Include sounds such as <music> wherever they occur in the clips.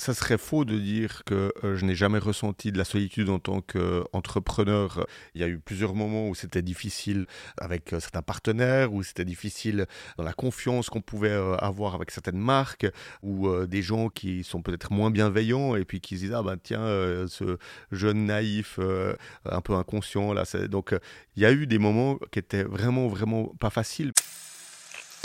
ça serait faux de dire que euh, je n'ai jamais ressenti de la solitude en tant qu'entrepreneur. Il y a eu plusieurs moments où c'était difficile avec euh, certains partenaires, où c'était difficile dans la confiance qu'on pouvait euh, avoir avec certaines marques, ou des gens qui sont peut-être moins bienveillants et puis qui se disent ah ben tiens ce jeune naïf un peu inconscient là. Donc il y a eu des moments qui étaient vraiment vraiment pas faciles.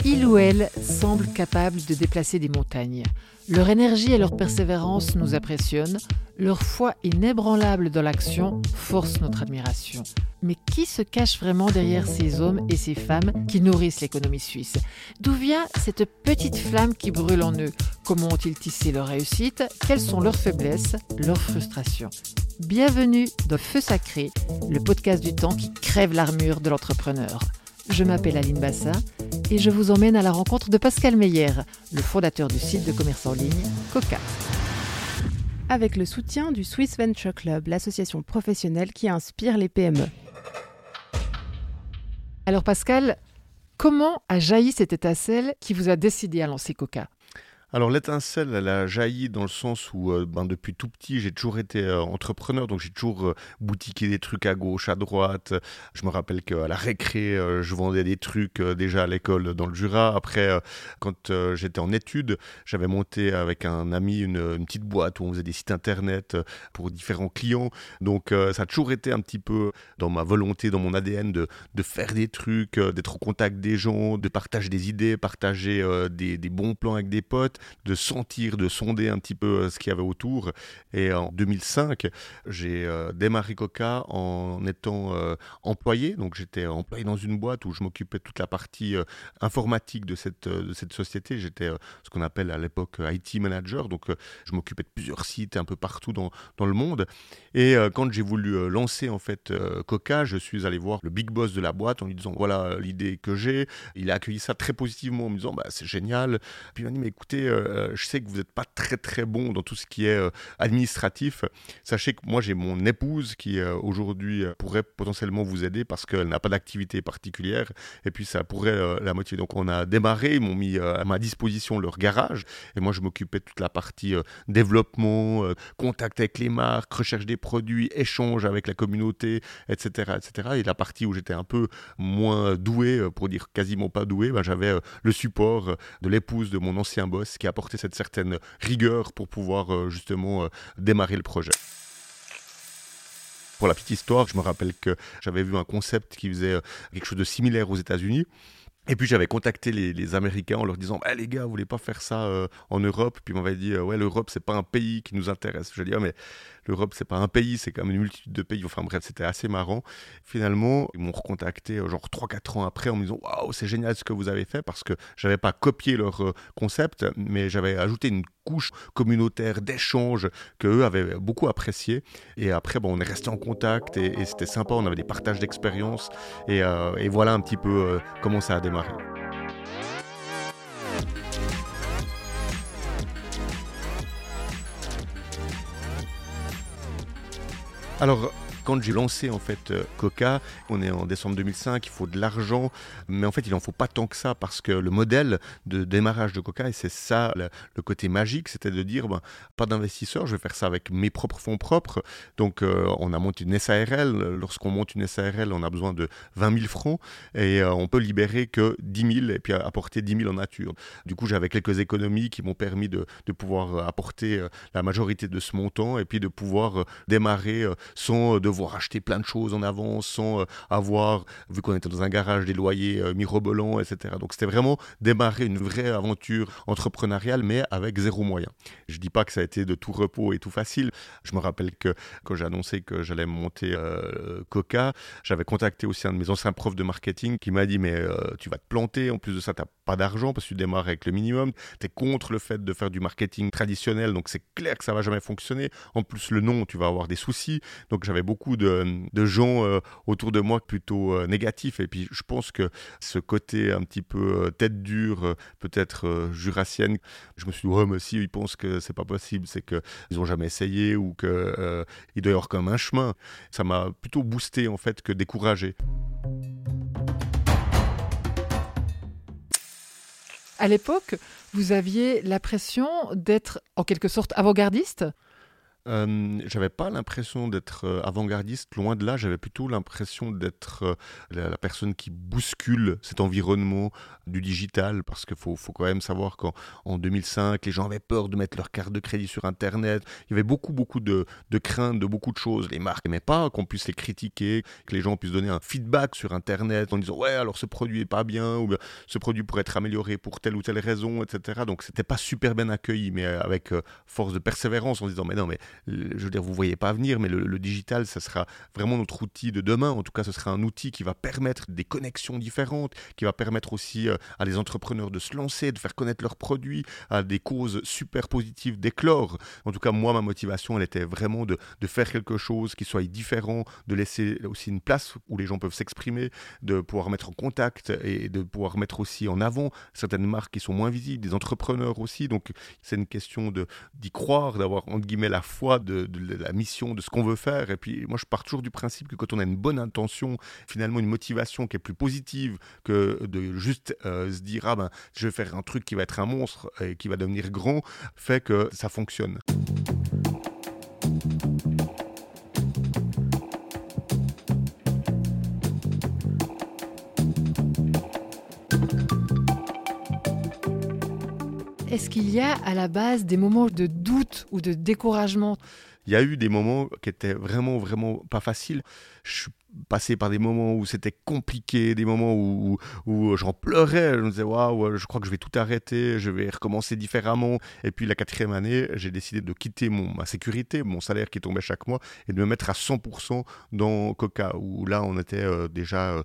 Il ou elle semble capable de déplacer des montagnes. Leur énergie et leur persévérance nous impressionnent, leur foi inébranlable dans l'action force notre admiration. Mais qui se cache vraiment derrière ces hommes et ces femmes qui nourrissent l'économie suisse? D'où vient cette petite flamme qui brûle en eux? Comment ont-ils tissé leur réussite? Quelles sont leurs faiblesses, leurs frustrations? Bienvenue dans Feu Sacré, le podcast du temps qui crève l'armure de l'entrepreneur. Je m'appelle Aline Bassin et je vous emmène à la rencontre de Pascal Meyer, le fondateur du site de commerce en ligne Coca. Avec le soutien du Swiss Venture Club, l'association professionnelle qui inspire les PME. Alors Pascal, comment a jailli cette étincelle qui vous a décidé à lancer Coca? Alors l'étincelle, elle a jailli dans le sens où euh, ben, depuis tout petit, j'ai toujours été euh, entrepreneur, donc j'ai toujours euh, boutiqué des trucs à gauche, à droite. Je me rappelle qu'à la récré, je vendais des trucs déjà à l'école dans le Jura. Après, quand j'étais en études, j'avais monté avec un ami une, petite boîte où on faisait des sites internet pour différents clients. Donc ça a toujours été un petit peu dans ma volonté, dans mon ADN de, de faire des trucs, d'être au contact des gens, de partager des idées, partager des, des bons plans avec des potes de sentir, de sonder un petit peu euh, ce qu'il y avait autour. Et en 2005, j'ai euh, démarré Coca en étant euh, employé. Donc j'étais employé dans une boîte où je m'occupais de toute la partie informatique de cette, société. J'étais ce qu'on appelle à l'époque IT manager. Donc je m'occupais de plusieurs sites un peu partout dans, dans le monde. Et quand j'ai voulu lancer en fait Coca, je suis allé voir le big boss de la boîte en lui disant voilà l'idée que j'ai. Il a accueilli ça très positivement en me disant bah, c'est génial. Puis il m'a dit mais écoutez, euh, je sais que vous n'êtes pas très très bon dans tout ce qui est euh, administratif. Sachez que moi j'ai mon épouse qui euh, aujourd'hui pourrait potentiellement vous aider parce qu'elle n'a pas d'activité particulière et puis ça pourrait la motiver. Donc on a démarré, ils m'ont mis à ma disposition leur garage et moi je m'occupais de toute la partie développement, contact avec les marques, recherche des produits, échange avec la communauté, etc. etc. Et la partie où j'étais un peu moins doué, pour dire quasiment pas doué, ben, j'avais le support de l'épouse de mon ancien boss qui apporter cette certaine rigueur pour pouvoir euh, justement euh, démarrer le projet. Pour la petite histoire, je me rappelle que j'avais vu un concept qui faisait euh, quelque chose de similaire aux États-Unis. Et puis j'avais contacté les, Américains en leur disant bah, les gars, vous voulez pas faire ça en Europe? Puis ils m'avaient dit ouais, l'Europe c'est pas un pays qui nous intéresse. Je dis ah, mais l'Europe, c'est pas un pays, c'est quand même une multitude de pays. Enfin bref, c'était assez marrant. Finalement, ils m'ont recontacté euh, genre 3-4 ans après en me disant Waouh, c'est génial ce que vous avez fait parce que j'avais pas copié leur euh, concept, mais j'avais ajouté une couche communautaire d'échange que eux avaient beaucoup apprécié. Et après, bon, on est resté en contact et, c'était sympa. On avait des partages d'expériences et, euh, et, voilà un petit peu comment ça a démarré. Alors, quand j'ai lancé en fait euh, Coca, on est en décembre 2005, il faut de l'argent, mais en fait il en faut pas tant que ça parce que le modèle de démarrage de Coca, et c'est ça le, côté magique, c'était de dire ben, pas d'investisseur, je vais faire ça avec mes propres fonds propres. Donc euh, on a monté une SARL. Lorsqu'on monte une SARL, on a besoin de 20 000 francs et euh, on peut libérer que 10 000 et puis apporter 10 000 en nature. Du coup j'avais quelques économies qui m'ont permis de, de, pouvoir apporter la majorité de ce montant et puis de pouvoir démarrer sans devoir devoir acheter plein de choses en avance sans euh, avoir, vu qu'on était dans un garage, des loyers euh, mirobolants, etc. Donc c'était vraiment démarrer une vraie aventure entrepreneuriale, mais avec zéro moyen. Je dis pas que ça a été de tout repos et tout facile. Je me rappelle que quand j'ai annoncé que j'allais monter euh, Coca, j'avais contacté aussi un de mes anciens profs de marketing qui m'a dit mais tu vas te planter, en plus de ça tu n'as pas d'argent parce que tu démarres avec le minimum, tu es contre le fait de faire du marketing traditionnel, donc c'est clair que ça va jamais fonctionner. En plus le nom, tu vas avoir des soucis. Donc j'avais beaucoup de, gens euh, autour de moi plutôt euh, négatifs. Et puis je pense que ce côté un petit peu euh, tête dure, peut-être jurassienne, je me suis dit, ouais, mais si ils pensent que c'est pas possible, c'est qu'ils n'ont jamais essayé ou qu'il doit y avoir comme un chemin. Ça m'a plutôt boosté en fait que découragé. À l'époque, vous aviez l'impression d'être en quelque sorte avant-gardiste? Euh, j'avais pas l'impression d'être euh, avant-gardiste, loin de là, j'avais plutôt l'impression d'être euh, la, personne qui bouscule cet environnement du digital, parce qu'il faut, quand même savoir qu'en 2005, les gens avaient peur de mettre leur carte de crédit sur Internet, il y avait beaucoup, beaucoup de, de craintes de beaucoup de choses, les marques n'aimaient pas qu'on puisse les critiquer, que les gens puissent donner un feedback sur Internet en disant ouais alors ce produit est pas bien, ou ce produit pourrait être amélioré pour telle ou telle raison, etc. Donc c'était pas super bien accueilli, mais avec force de persévérance en disant mais non mais je veux dire, vous voyez pas venir, mais le, digital, ça sera vraiment notre outil de demain. En tout cas, ce sera un outil qui va permettre des connexions différentes, qui va permettre aussi euh, à des entrepreneurs de se lancer, de faire connaître leurs produits, à des causes super positives d'éclore. En tout cas, moi, ma motivation, elle était vraiment de, de faire quelque chose qui soit différent, de laisser aussi une place où les gens peuvent s'exprimer, de pouvoir mettre en contact et de pouvoir mettre aussi en avant certaines marques qui sont moins visibles, des entrepreneurs aussi. Donc, c'est une question d'y croire, d'avoir entre guillemets la foi de, la mission, de ce qu'on veut faire. Et puis moi, je pars toujours du principe que quand on a une bonne intention, finalement une motivation qui est plus positive que de juste euh, se dire ah ben je vais faire un truc qui va être un monstre et qui va devenir grand, fait que ça fonctionne. Est-ce qu'il y a à la base des moments de doute ou de découragement? Il y a eu des moments qui étaient vraiment, vraiment pas faciles. Je suis passé par des moments où c'était compliqué, des moments où, j'en pleurais. Je me disais, waouh, je crois que je vais tout arrêter, je vais recommencer différemment. Et puis la quatrième année, j'ai décidé de quitter mon, ma sécurité, mon salaire qui tombait chaque mois, et de me mettre à 100% dans Coca, où là, on était euh, déjà euh,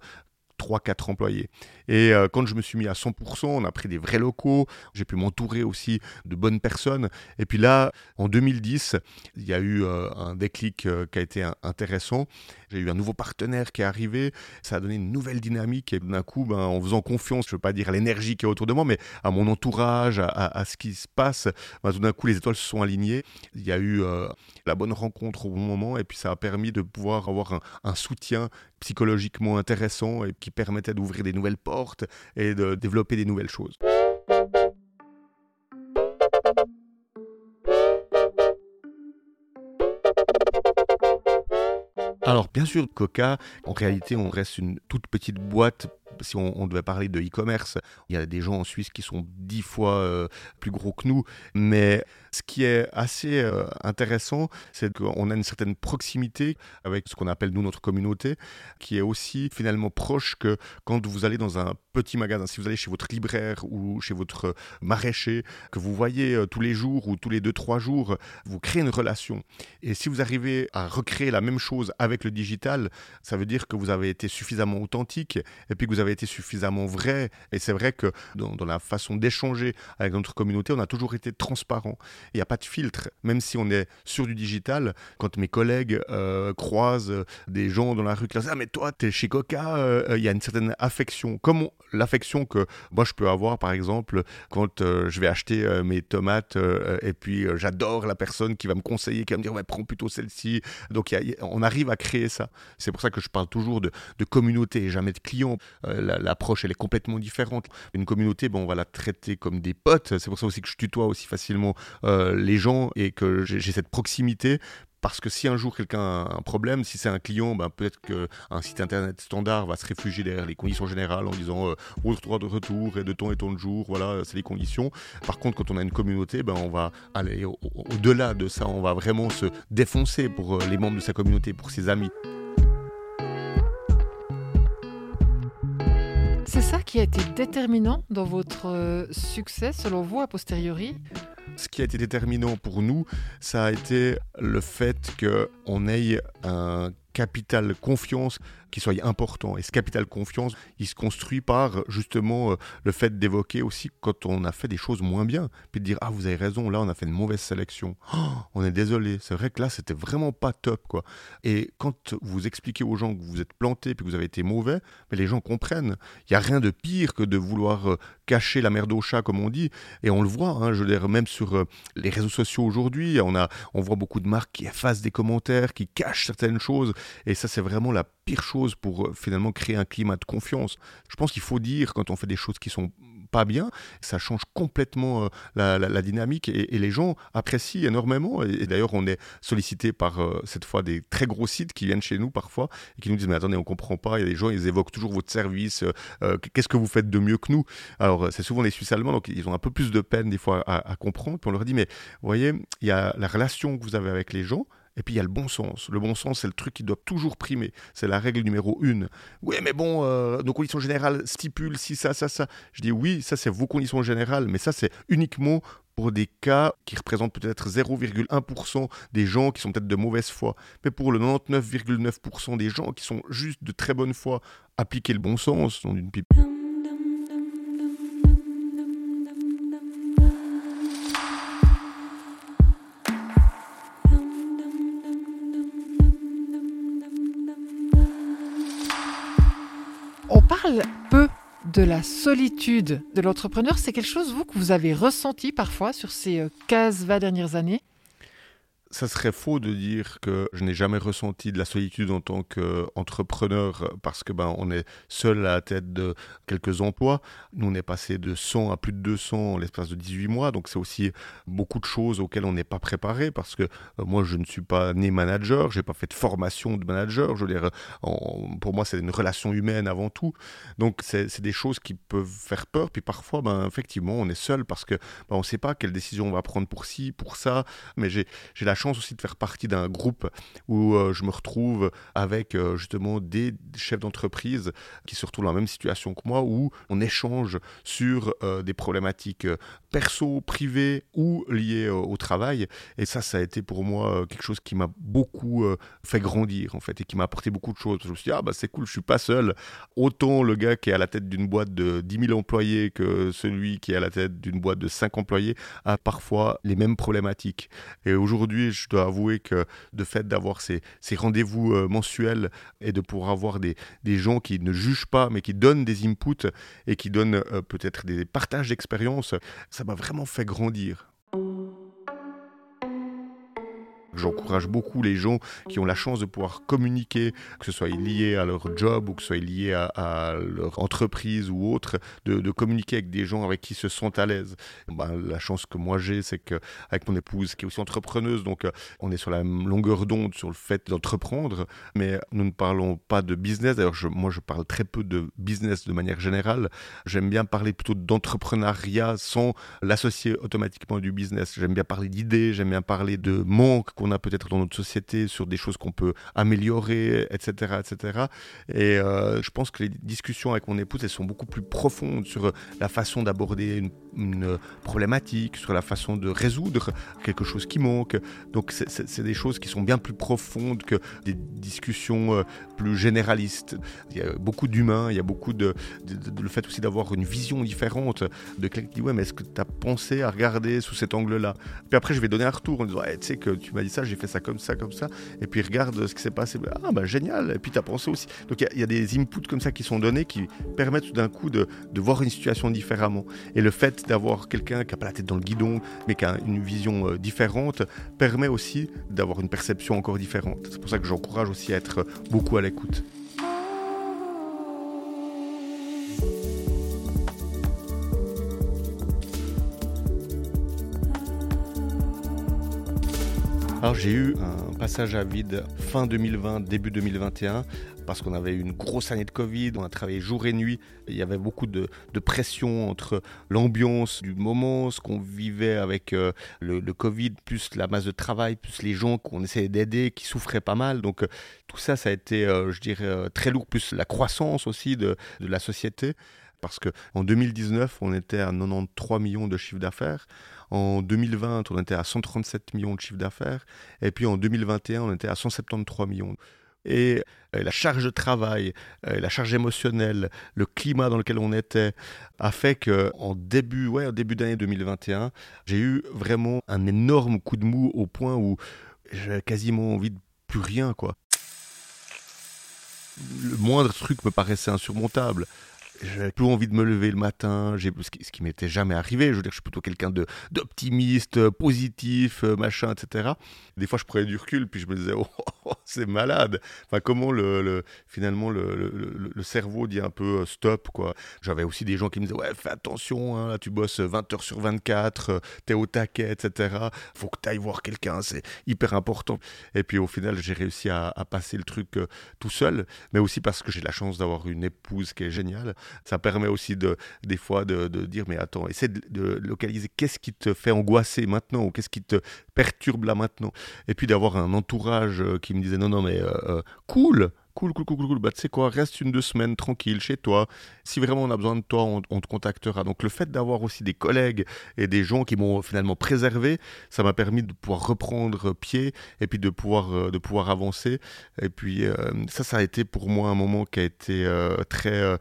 3-4 employés. Et euh, quand je me suis mis à 100%, on a pris des vrais locaux, j'ai pu m'entourer aussi de bonnes personnes. Et puis là, en 2010, il y a eu euh, un déclic euh, qui a été intéressant. J'ai eu un nouveau partenaire qui est arrivé, ça a donné une nouvelle dynamique et d'un coup, ben, en faisant confiance, je ne veux pas dire à l'énergie qui est autour de moi, mais à mon entourage, à, ce qui se passe, ben, tout d'un coup, les étoiles se sont alignées. Il y a eu la bonne rencontre au bon moment et puis ça a permis de pouvoir avoir un, un soutien psychologiquement intéressant et qui permettait d'ouvrir des nouvelles portes et de développer des nouvelles choses. Alors bien sûr, Coca, en réalité, on reste une toute petite boîte si on, devait parler de e-commerce, il y a des gens en Suisse qui sont dix fois euh, plus gros que nous, mais ce qui est assez euh, intéressant, c'est qu'on a une certaine proximité avec ce qu'on appelle nous notre communauté, qui est aussi finalement proche que quand vous allez dans un petit magasin, si vous allez chez votre libraire ou chez votre maraîcher, que vous voyez euh, tous les jours ou tous les deux, trois jours, vous créez une relation. Et si vous arrivez à recréer la même chose avec le digital, ça veut dire que vous avez été suffisamment authentique et puis que vous avez été suffisamment vrai. Et c'est vrai que dans, la façon d'échanger avec notre communauté, on a toujours été transparent. Il n'y a pas de filtre, même si on est sur du digital. Quand mes collègues euh, croisent des gens dans la rue qui disent Ah, mais toi, tu es chez Coca, euh, il y a une certaine affection. Comme l'affection que moi je peux avoir, par exemple, quand euh, je vais acheter mes tomates et puis j'adore la personne qui va me conseiller, qui va me dire ouais, Prends plutôt celle-ci. Donc on arrive à créer ça. C'est pour ça que je parle toujours de, de communauté et jamais de clients. L'approche, elle est complètement différente. Une communauté, bon, on va la traiter comme des potes. C'est pour ça aussi que je tutoie aussi facilement euh, les gens et que j'ai cette proximité parce que si un jour quelqu'un a un problème, si c'est un client, ben peut-être qu'un site internet standard va se réfugier derrière les conditions générales en disant euh, droit de retour et de temps et temps de jour, voilà, c'est les conditions. Par contre, quand on a une communauté, ben on va aller au-delà de ça, on va vraiment se défoncer pour euh, les membres de sa communauté, pour ses amis. Qui a été déterminant dans votre euh, succès, selon vous, a posteriori ce qui a été déterminant pour nous, ça a été le fait qu'on ait un capital confiance qui soit important. Et ce capital confiance, il se construit par justement euh, le fait d'évoquer aussi quand on a fait des choses moins bien, puis de dire ah vous avez raison, là on a fait une mauvaise sélection, oh, on est désolé, c'est vrai que là c'était vraiment pas top quoi. Et quand vous expliquez aux gens que vous êtes planté puis que vous avez été mauvais, mais les gens comprennent. Il y a rien de pire que de vouloir euh, cacher la merde au chat comme on dit, et on le voit. Hein, je veux dire même sur euh, les réseaux sociaux aujourd'hui, on a on voit beaucoup de marques qui effacent des commentaires, qui cachent certaines choses, Et ça, c'est vraiment la pire chose pour euh, finalement créer un climat de confiance. Je pense qu'il faut dire quand on fait des choses qui sont pas bien, ça change complètement euh, la, dynamique et, les gens apprécient énormément. Et, d'ailleurs, on est sollicité par euh, cette fois des très gros sites qui viennent chez nous parfois et qui nous disent Mais attendez, on comprend pas. Il y a des gens, ils évoquent toujours votre service. Qu'est-ce que vous faites de mieux que nous? Alors, c'est souvent les Suisses allemands, donc ils ont un peu plus de peine des fois à, comprendre. On leur dit Mais voyez, il y a la relation que vous avez avec les gens et puis il y a le bon sens. Le bon sens, c'est le truc qui doit toujours primer. C'est la règle numéro une. Oui, mais bon, euh, nos conditions générales stipulent si ça, ça, ça. Je dis oui, ça c'est vos conditions générales, mais ça c'est uniquement pour des cas qui représentent peut-être 0,1% des gens qui sont peut-être de mauvaise foi. Mais pour le 99,9% des gens qui sont juste de très bonne foi, appliquer le bon sens pipe. De la solitude de l'entrepreneur. C'est quelque chose, vous, que vous avez ressenti parfois sur ces 15-20 euh, dernières années ça serait faux de dire que je n'ai jamais ressenti de la solitude en tant qu'entrepreneur parce que ben on est seul à la tête de quelques emplois. Nous on est passé de 100 à plus de 200 en l'espace de 18 mois, donc c'est aussi beaucoup de choses auxquelles on n'est pas préparé parce que euh, moi je ne suis pas né manager, j'ai pas fait de formation de manager. Je veux dire, pour moi c'est une relation humaine avant tout. Donc c'est des choses qui peuvent faire peur. Puis parfois ben effectivement on est seul parce que ben, on ne sait pas quelle décision on va prendre pour ci, pour ça. Mais j'ai la chance aussi de faire partie d'un groupe où euh, je me retrouve avec euh, justement des chefs d'entreprise qui se retrouvent dans la même situation que moi, où on échange sur euh, des problématiques perso, privées ou liées au travail. Et ça, ça a été pour moi quelque chose qui m'a beaucoup fait grandir en fait et qui m'a apporté beaucoup de choses. Je me suis dit, ah bah c'est cool, je suis pas seul. Autant le gars qui est à la tête d'une boîte de 10 000 employés que celui qui est à la tête d'une boîte de 5 employés a parfois les mêmes problématiques. Et aujourd'hui, je dois avouer que de fait d'avoir ces, rendez-vous euh, mensuels et de pouvoir avoir des, gens qui ne jugent pas, mais qui donnent des inputs et qui donnent euh, peut-être des partages d'expériences, ça m'a vraiment fait grandir. J'encourage beaucoup les gens qui ont la chance de pouvoir communiquer, que ce soit lié à leur job ou que ce soit lié à, leur entreprise ou autre, de, communiquer avec des gens avec qui se sentent à l'aise. Ben, la chance que moi j'ai, c'est qu'avec mon épouse qui est aussi entrepreneuse, donc euh, on est sur la même longueur d'onde sur le fait d'entreprendre, mais nous ne parlons pas de business. D'ailleurs, moi je parle très peu de business de manière générale. J'aime bien parler plutôt d'entrepreneuriat sans l'associer automatiquement du business. J'aime bien parler d'idées, j'aime bien parler de manque qu'on a peut-être dans notre société, sur des choses qu'on peut améliorer, etc. etc. Et euh, je pense que les discussions avec mon épouse, elles sont beaucoup plus profondes sur la façon d'aborder une, problématique, sur la façon de résoudre quelque chose qui manque. Donc c'est des choses qui sont bien plus profondes que des discussions euh, plus généralistes. Il y a beaucoup d'humains, il y a beaucoup de, le fait aussi d'avoir une vision différente de quelqu'un qui dit ouais mais est-ce que tu as pensé à regarder sous cet angle-là? Puis après je vais donner un retour en disant tu sais que tu m'as dit ça, j'ai fait ça comme ça, comme ça, et puis regarde ce qui s'est passé, ah bah génial, et puis tu as pensé aussi. Donc il y, a des inputs comme ça qui sont donnés qui permettent tout d'un coup de, de, voir une situation différemment. Et le fait d'avoir quelqu'un qui n'a pas la tête dans le guidon, mais qui a une vision euh, différente, permet aussi d'avoir une perception encore différente. C'est pour ça que j'encourage aussi à être beaucoup à l'écoute. Alors j'ai eu un passage à vide fin 2020, début 2021, parce qu'on avait eu une grosse année de Covid, on a travaillé jour et nuit, il y avait beaucoup de, pression entre l'ambiance du moment, ce qu'on vivait avec euh, le, Covid, plus la masse de travail, plus les gens qu'on essayait d'aider, qui souffraient pas mal. Donc euh, tout ça, ça a été, euh, je dirais, très lourd, plus la croissance aussi de, de la société parce qu'en 2019, on était à 93 millions de chiffre d'affaires. En 2020, on était à 137 millions de chiffre d'affaires. Et puis en 2021, on était à 173 millions. Et euh, la charge de travail, euh, la charge émotionnelle, le climat dans lequel on était, a fait qu'en début, ouais, début d'année 2021, j'ai eu vraiment un énorme coup de mou au point où j'avais quasiment envie de plus rien, quoi. Le moindre truc me paraissait insurmontable j'avais plus envie de me lever le matin, ce qui, qui m'était jamais arrivé. Je veux dire, je suis plutôt quelqu'un d'optimiste, positif, euh, machin, etc. Des fois, je prenais du recul, puis je me disais, <laughs> oh, c'est malade. Enfin, comment le, finalement le, cerveau dit un peu euh, stop, quoi. J'avais aussi des gens qui me disaient, ouais, fais attention, hein, là, tu bosses 20 heures sur 24, euh, t'es au taquet, etc. Faut que t'ailles voir quelqu'un, c'est hyper important. Et puis au final, j'ai réussi à, passer le truc euh, tout seul, mais aussi parce que j'ai la chance d'avoir une épouse qui est géniale. Ça permet aussi de, des fois de, dire, mais attends, essaie de, de localiser qu'est-ce qui te fait angoisser maintenant ou qu'est-ce qui te perturbe là maintenant. Et puis d'avoir un entourage qui me disait, non, non, mais cool, Cool, cool, cool, cool, Bah, tu sais quoi, reste une, deux semaines tranquille chez toi. Si vraiment on a besoin de toi, on, te contactera. Donc, le fait d'avoir aussi des collègues et des gens qui m'ont finalement préservé, ça m'a permis de pouvoir reprendre pied et puis de pouvoir, euh, de pouvoir avancer. Et puis, euh, ça, ça a été pour moi un moment qui a été euh, très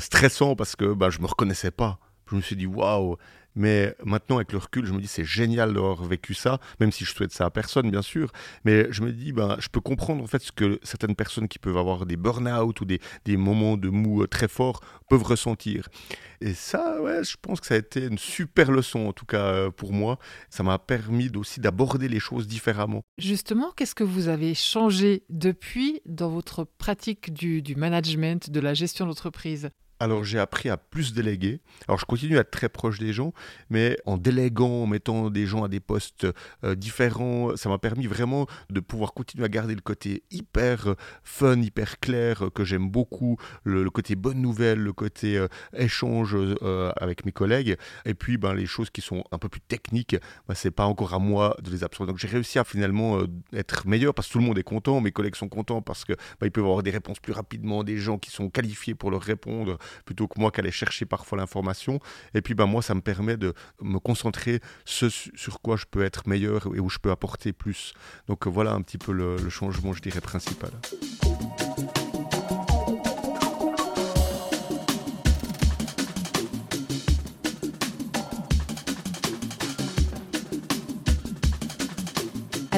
stressant parce que bah, je me reconnaissais pas. Je me suis dit, waouh, mais maintenant, avec le recul, je me dis c'est génial d'avoir vécu ça, même si je souhaite ça à personne, bien sûr. Mais je me dis, ben, je peux comprendre en fait ce que certaines personnes qui peuvent avoir des burn-out ou des, des, moments de mou euh, très forts peuvent ressentir. Et ça, ouais, je pense que ça a été une super leçon, en tout cas euh, pour moi. Ça m'a permis aussi d'aborder les choses différemment. Justement, qu'est-ce que vous avez changé depuis dans votre pratique du, du management, de la gestion d'entreprise? Alors j'ai appris à plus déléguer. Alors je continue à être très proche des gens, mais en déléguant, en mettant des gens à des postes euh, différents, ça m'a permis vraiment de pouvoir continuer à garder le côté hyper euh, fun, hyper clair, euh, que j'aime beaucoup, le, côté bonne nouvelle, le côté échange avec mes collègues. Et puis ben, les choses qui sont un peu plus techniques, ben, c'est pas encore à moi de les absorber. Donc j'ai réussi à finalement être meilleur parce que tout le monde est content, mes collègues sont contents parce que ben, peuvent avoir des réponses plus rapidement, des gens qui sont qualifiés pour leur répondre plutôt que moi qui allais chercher parfois l'information. Et puis ben, moi, ça me permet de me concentrer ce, sur quoi je peux être meilleur et où je peux apporter plus. Donc voilà un petit peu le, le changement, je dirais, principal.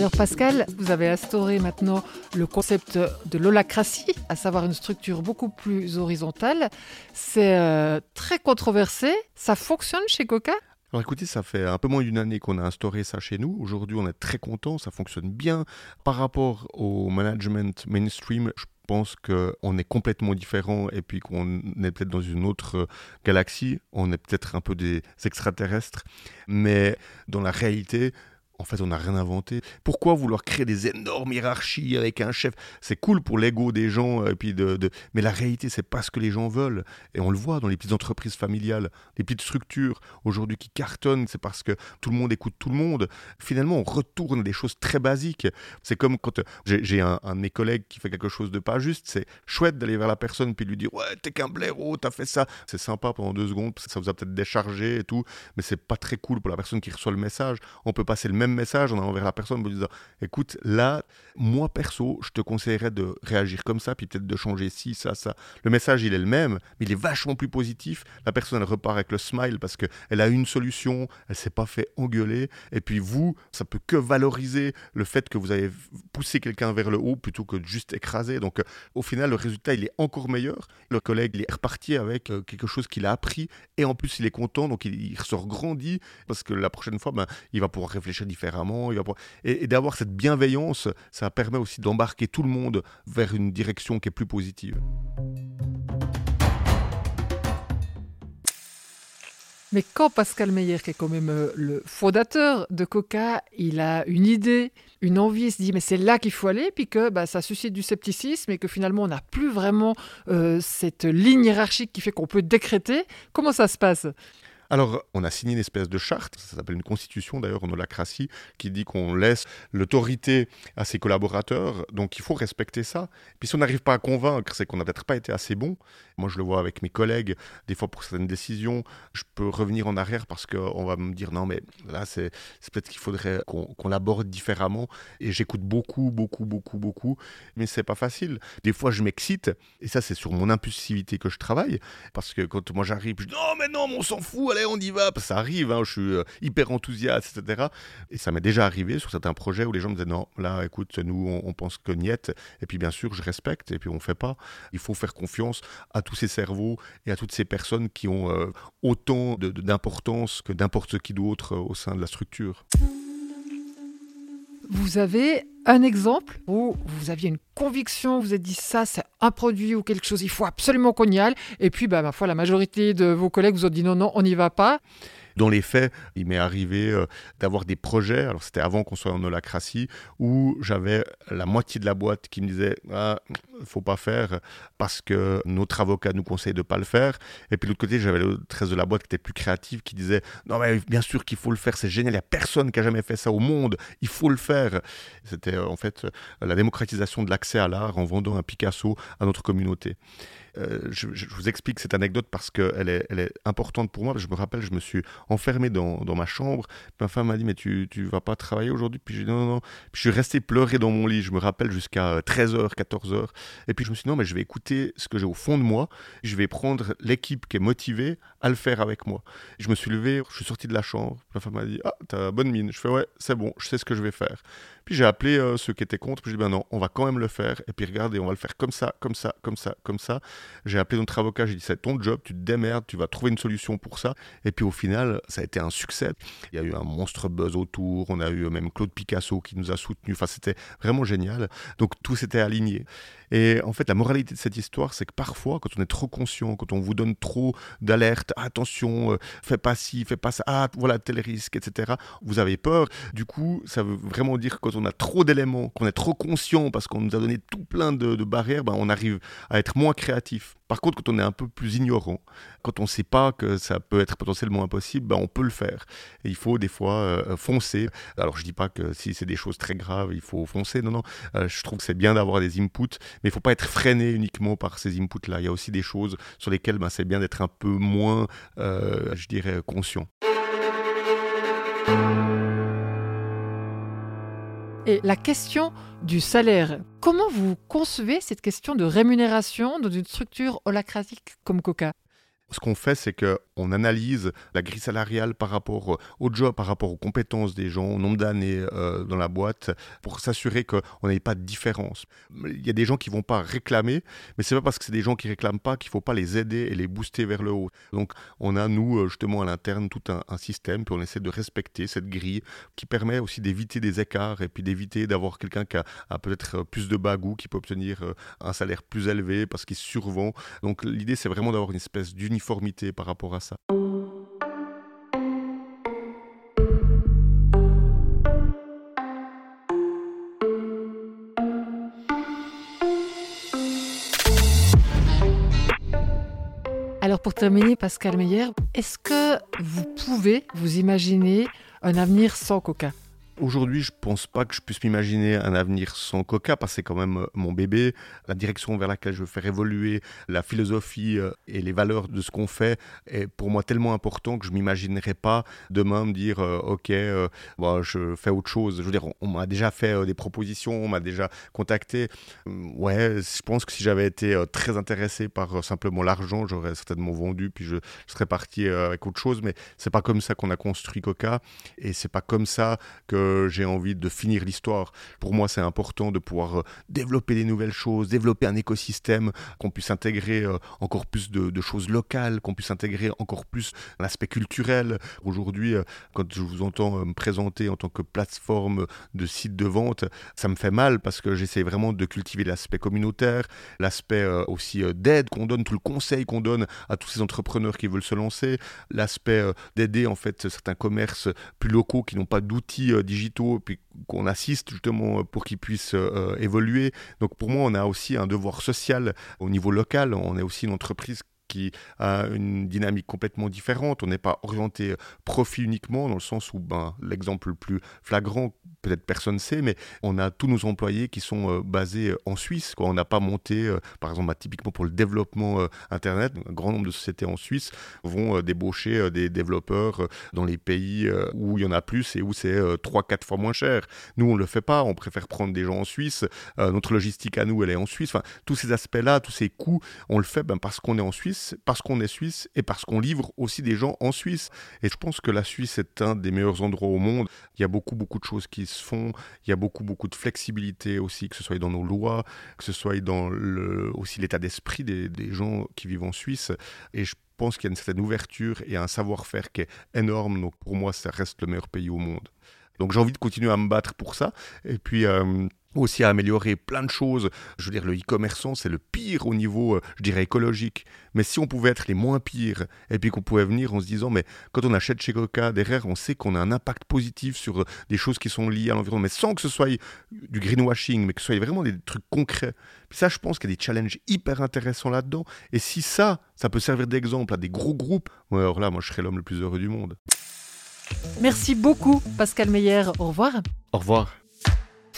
Alors Pascal, vous avez instauré maintenant le concept de l'holacratie, à savoir une structure beaucoup plus horizontale. C'est euh, très controversé. Ça fonctionne chez Coca? Alors écoutez, ça fait un peu moins d'une année qu'on a instauré ça chez nous. Aujourd'hui, on est très content, ça fonctionne bien. Par rapport au management mainstream, je pense qu'on est complètement différent et puis qu'on est peut-être dans une autre galaxie. On est peut-être un peu des extraterrestres. Mais dans la réalité, en fait, on n'a rien inventé. Pourquoi vouloir créer des énormes hiérarchies avec un chef? C'est cool pour l'ego des gens, et puis de, mais la réalité, c'est pas ce que les gens veulent. Et on le voit dans les petites entreprises familiales, les petites structures aujourd'hui qui cartonnent, c'est parce que tout le monde écoute tout le monde. Finalement, on retourne à des choses très basiques. C'est comme quand j'ai un, un, de mes collègues qui fait quelque chose de pas juste, c'est chouette d'aller vers la personne puis lui dire Ouais, t'es qu'un blaireau, t'as fait ça. C'est sympa pendant deux secondes, ça vous a peut-être déchargé et tout, mais c'est pas très cool pour la personne qui reçoit le message. On peut passer le même message en allant vers la personne en me disant écoute, là, moi perso, je te conseillerais de réagir comme ça, puis peut-être de changer ci, ça, ça. Le message, il est le même, mais il est vachement plus positif. La personne, elle repart avec le smile parce qu'elle a une solution, elle s'est pas fait engueuler. Et puis vous, ça peut que valoriser le fait que vous avez poussé quelqu'un vers le haut plutôt que de juste écraser. Donc euh, au final, le résultat, il est encore meilleur. Le collègue, il est reparti avec euh, quelque chose qu'il a appris et en plus, il est content, donc il, il ressort grandi parce que la prochaine fois, ben, il va pouvoir réfléchir différemment et, d'avoir cette bienveillance, ça permet aussi d'embarquer tout le monde vers une direction qui est plus positive. Mais quand Pascal Meyer, qui est quand même euh, le fondateur de Coca, il a une idée, une envie, il se dit mais c'est là qu'il faut aller, puis que bah, ça suscite du scepticisme et que finalement on n'a plus vraiment euh, cette ligne hiérarchique qui fait qu'on peut décréter, comment ça se passe? Alors, on a signé une espèce de charte, ça s'appelle une constitution d'ailleurs en holacratie, qui dit qu'on laisse l'autorité à ses collaborateurs, donc il faut respecter ça. Puis si on n'arrive pas à convaincre, c'est qu'on n'a peut-être pas été assez bon. Moi, je le vois avec mes collègues, des fois pour certaines décisions, je peux revenir en arrière parce qu'on va me dire non, mais là, c'est peut-être qu'il faudrait qu'on l'aborde différemment. Et j'écoute beaucoup, beaucoup, beaucoup, beaucoup, mais c'est pas facile. Des fois, je m'excite, et ça, c'est sur mon impulsivité que je travaille, parce que quand moi j'arrive, je dis non, mais non, mais on s'en fout, allez, on y va. Ça arrive, hein, je suis euh, hyper enthousiaste, etc. Et ça m'est déjà arrivé sur certains projets où les gens me disaient non, là, écoute, nous, on, pense que niette. Et puis, bien sûr, je respecte, et puis on fait pas. Il faut faire confiance à tous ces cerveaux et à toutes ces personnes qui ont euh, autant d'importance que n'importe qui d'autre euh, au sein de la structure. Vous avez un exemple où vous aviez une conviction, vous êtes dit ça, c'est un produit ou quelque chose, il faut absolument qu'on y aille. Et puis, bah, ma foi, la majorité de vos collègues vous ont dit non, non, on n'y va pas. Dans les faits, il m'est arrivé euh, d'avoir des projets, alors c'était avant qu'on soit en holacratie, où j'avais la moitié de la boîte qui me disait ah, faut pas faire parce que notre avocat nous conseille de pas le faire. Et puis de l'autre côté, j'avais le reste de la boîte qui était plus créative, qui disait non mais bien sûr qu'il faut le faire, c'est génial, il n'y a personne qui a jamais fait ça au monde, il faut le faire. C'était en fait la démocratisation de l'accès à l'art en vendant un Picasso à notre communauté. Euh, je, vous explique cette anecdote parce qu'elle est, importante pour moi. Je me rappelle, je me suis enfermé dans, ma chambre. Ma femme m'a dit Mais tu ne vas pas travailler aujourd'hui? Puis j'ai dit Non, non, non. Puis je suis resté pleurer dans mon lit. Je me rappelle jusqu'à 13h, euh, 14h. Et puis je me suis dit Non, mais je vais écouter ce que j'ai au fond de moi. Je vais prendre l'équipe qui est motivée à le faire avec moi. Je me suis levé, je suis sorti de la chambre. Ma femme m'a dit Ah, t'as bonne mine. Je fais Ouais, c'est bon, je sais ce que je vais faire. Puis j'ai appelé euh, ceux qui étaient contre, puis j'ai dit ben non, on va quand même le faire. Et puis regardez, on va le faire comme ça, comme ça, comme ça, comme ça. J'ai appelé notre avocat, j'ai dit c'est ton job, tu te démerdes, tu vas trouver une solution pour ça. Et puis au final, ça a été un succès. Il y a eu un monstre buzz autour, on a eu même Claude Picasso qui nous a soutenus. Enfin, c'était vraiment génial. Donc tout s'était aligné. Et en fait, la moralité de cette histoire, c'est que parfois, quand on est trop conscient, quand on vous donne trop d'alertes, attention, euh, fais pas ci, fais pas ça, ah, voilà tel risque, etc., vous avez peur. Du coup, ça veut vraiment dire que quand on a trop d'éléments, qu'on est trop conscient parce qu'on nous a donné tout plein de, barrières, ben, on arrive à être moins créatif. Par contre, quand on est un peu plus ignorant, quand on ne sait pas que ça peut être potentiellement impossible, ben on peut le faire. Et il faut des fois euh, foncer. Alors je dis pas que si c'est des choses très graves, il faut foncer. Non, non. Euh, je trouve que c'est bien d'avoir des inputs, mais il faut pas être freiné uniquement par ces inputs-là. Il y a aussi des choses sur lesquelles ben, c'est bien d'être un peu moins, euh, je dirais, conscient. Et la question du salaire, comment vous concevez cette question de rémunération dans une structure holacratique comme Coca? Ce qu'on fait, c'est qu'on analyse la grille salariale par rapport au job, par rapport aux compétences des gens, au nombre d'années euh, dans la boîte, pour s'assurer qu'on n'ait pas de différence. Il y a des gens qui vont pas réclamer, mais c'est pas parce que c'est des gens qui réclament pas qu'il faut pas les aider et les booster vers le haut. Donc on a nous euh, justement à l'interne tout un, système, puis on essaie de respecter cette grille qui permet aussi d'éviter des écarts et puis d'éviter d'avoir quelqu'un qui a, peut-être plus de bagou, qui peut obtenir euh, un salaire plus élevé parce qu'il survend. Donc l'idée c'est vraiment d'avoir une espèce par rapport à ça. Alors pour terminer, Pascal Meyer, est-ce que vous pouvez vous imaginer un avenir sans Coca? Aujourd'hui, je pense pas que je puisse m'imaginer un avenir sans Coca, parce que c'est quand même euh, mon bébé, la direction vers laquelle je veux faire évoluer la philosophie euh, et les valeurs de ce qu'on fait est pour moi tellement important que je m'imaginerais pas demain me dire euh, ok, je fais autre chose. Je veux dire, on, m'a déjà fait des propositions, on m'a déjà contacté. Hum, ouais, je pense que si j'avais été très intéressé par simplement l'argent, j'aurais certainement vendu puis je, je serais parti avec autre chose. Mais c'est pas comme ça qu'on a construit Coca et c'est pas comme ça que j'ai envie de finir l'histoire. Pour moi, c'est important de pouvoir euh, développer des nouvelles choses, développer un écosystème, qu'on puisse intégrer euh, encore plus de, choses locales, qu'on puisse intégrer encore plus l'aspect culturel. Aujourd'hui, euh, quand je vous entends me présenter en tant que plateforme de site de vente, ça me fait mal parce que j'essaie vraiment de cultiver l'aspect communautaire, l'aspect aussi d'aide qu'on donne, tout le conseil qu'on donne à tous ces entrepreneurs qui veulent se lancer, l'aspect d'aider en fait certains commerces plus locaux qui n'ont pas d'outils puis qu'on assiste justement euh, pour qu'ils puissent euh, euh, évoluer. Donc pour moi, on a aussi un devoir social au niveau local. On est aussi une entreprise qui a une dynamique complètement différente. On n'est pas orienté profit uniquement, dans le sens où ben, l'exemple le plus flagrant, peut-être personne ne sait, mais on a tous nos employés qui sont basés en Suisse. On n'a pas monté, par exemple, bah, typiquement pour le développement Internet, un grand nombre de sociétés en Suisse vont débaucher des développeurs dans les pays où il y en a plus et où c'est 3-4 fois moins cher. Nous, on ne le fait pas, on préfère prendre des gens en Suisse. notre logistique à nous, elle est en Suisse. Enfin, tous ces aspects-là, tous ces coûts, on le fait ben, parce qu'on est en Suisse parce qu'on est suisse et parce qu'on livre aussi des gens en Suisse. Et je pense que la Suisse est un des meilleurs endroits au monde. Il y a beaucoup, beaucoup de choses qui se font. Il y a beaucoup, beaucoup de flexibilité aussi, que ce soit dans nos lois, que ce soit dans le, aussi l'état d'esprit des, gens qui vivent en Suisse. Et je pense qu'il y a une certaine ouverture et un savoir-faire qui est énorme. Donc pour moi, ça reste le meilleur pays au monde. Donc j'ai envie de continuer à me battre pour ça. Et puis euh, aussi à améliorer plein de choses. Je veux dire, le e-commerçant, c'est le pire au niveau, euh, je dirais, écologique. Mais si on pouvait être les moins pires, et puis qu'on pouvait venir en se disant, mais quand on achète chez Coca, derrière, on sait qu'on a un impact positif sur euh, des choses qui sont liées à l'environnement, mais sans que ce soit du greenwashing, mais que ce soit vraiment des trucs concrets. Puis ça, je pense qu'il y a des challenges hyper intéressants là-dedans. Et si ça, ça peut servir d'exemple à des gros groupes, alors là, moi, je serais l'homme le plus heureux du monde. Merci beaucoup, Pascal Meyer. Au revoir. Au revoir.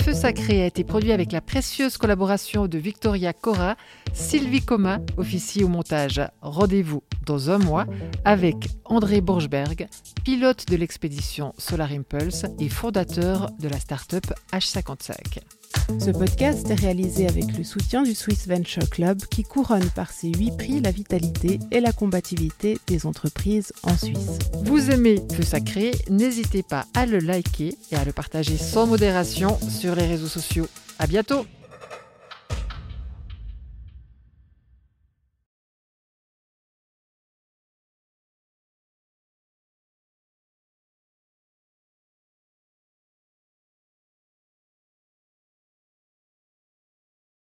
Feu Sacré a été produit avec la précieuse collaboration de Victoria Cora, Sylvie Coma, officier au montage. Rendez-vous dans un mois avec André Borgberg, pilote de l'expédition Solar Impulse et fondateur de la start-up H55. Ce podcast est réalisé avec le soutien du Swiss Venture Club qui couronne par ses huit prix la vitalité et la combativité des entreprises en Suisse. Vous aimez Feu Sacré N'hésitez pas à le liker et à le partager sans modération sur les réseaux sociaux. À bientôt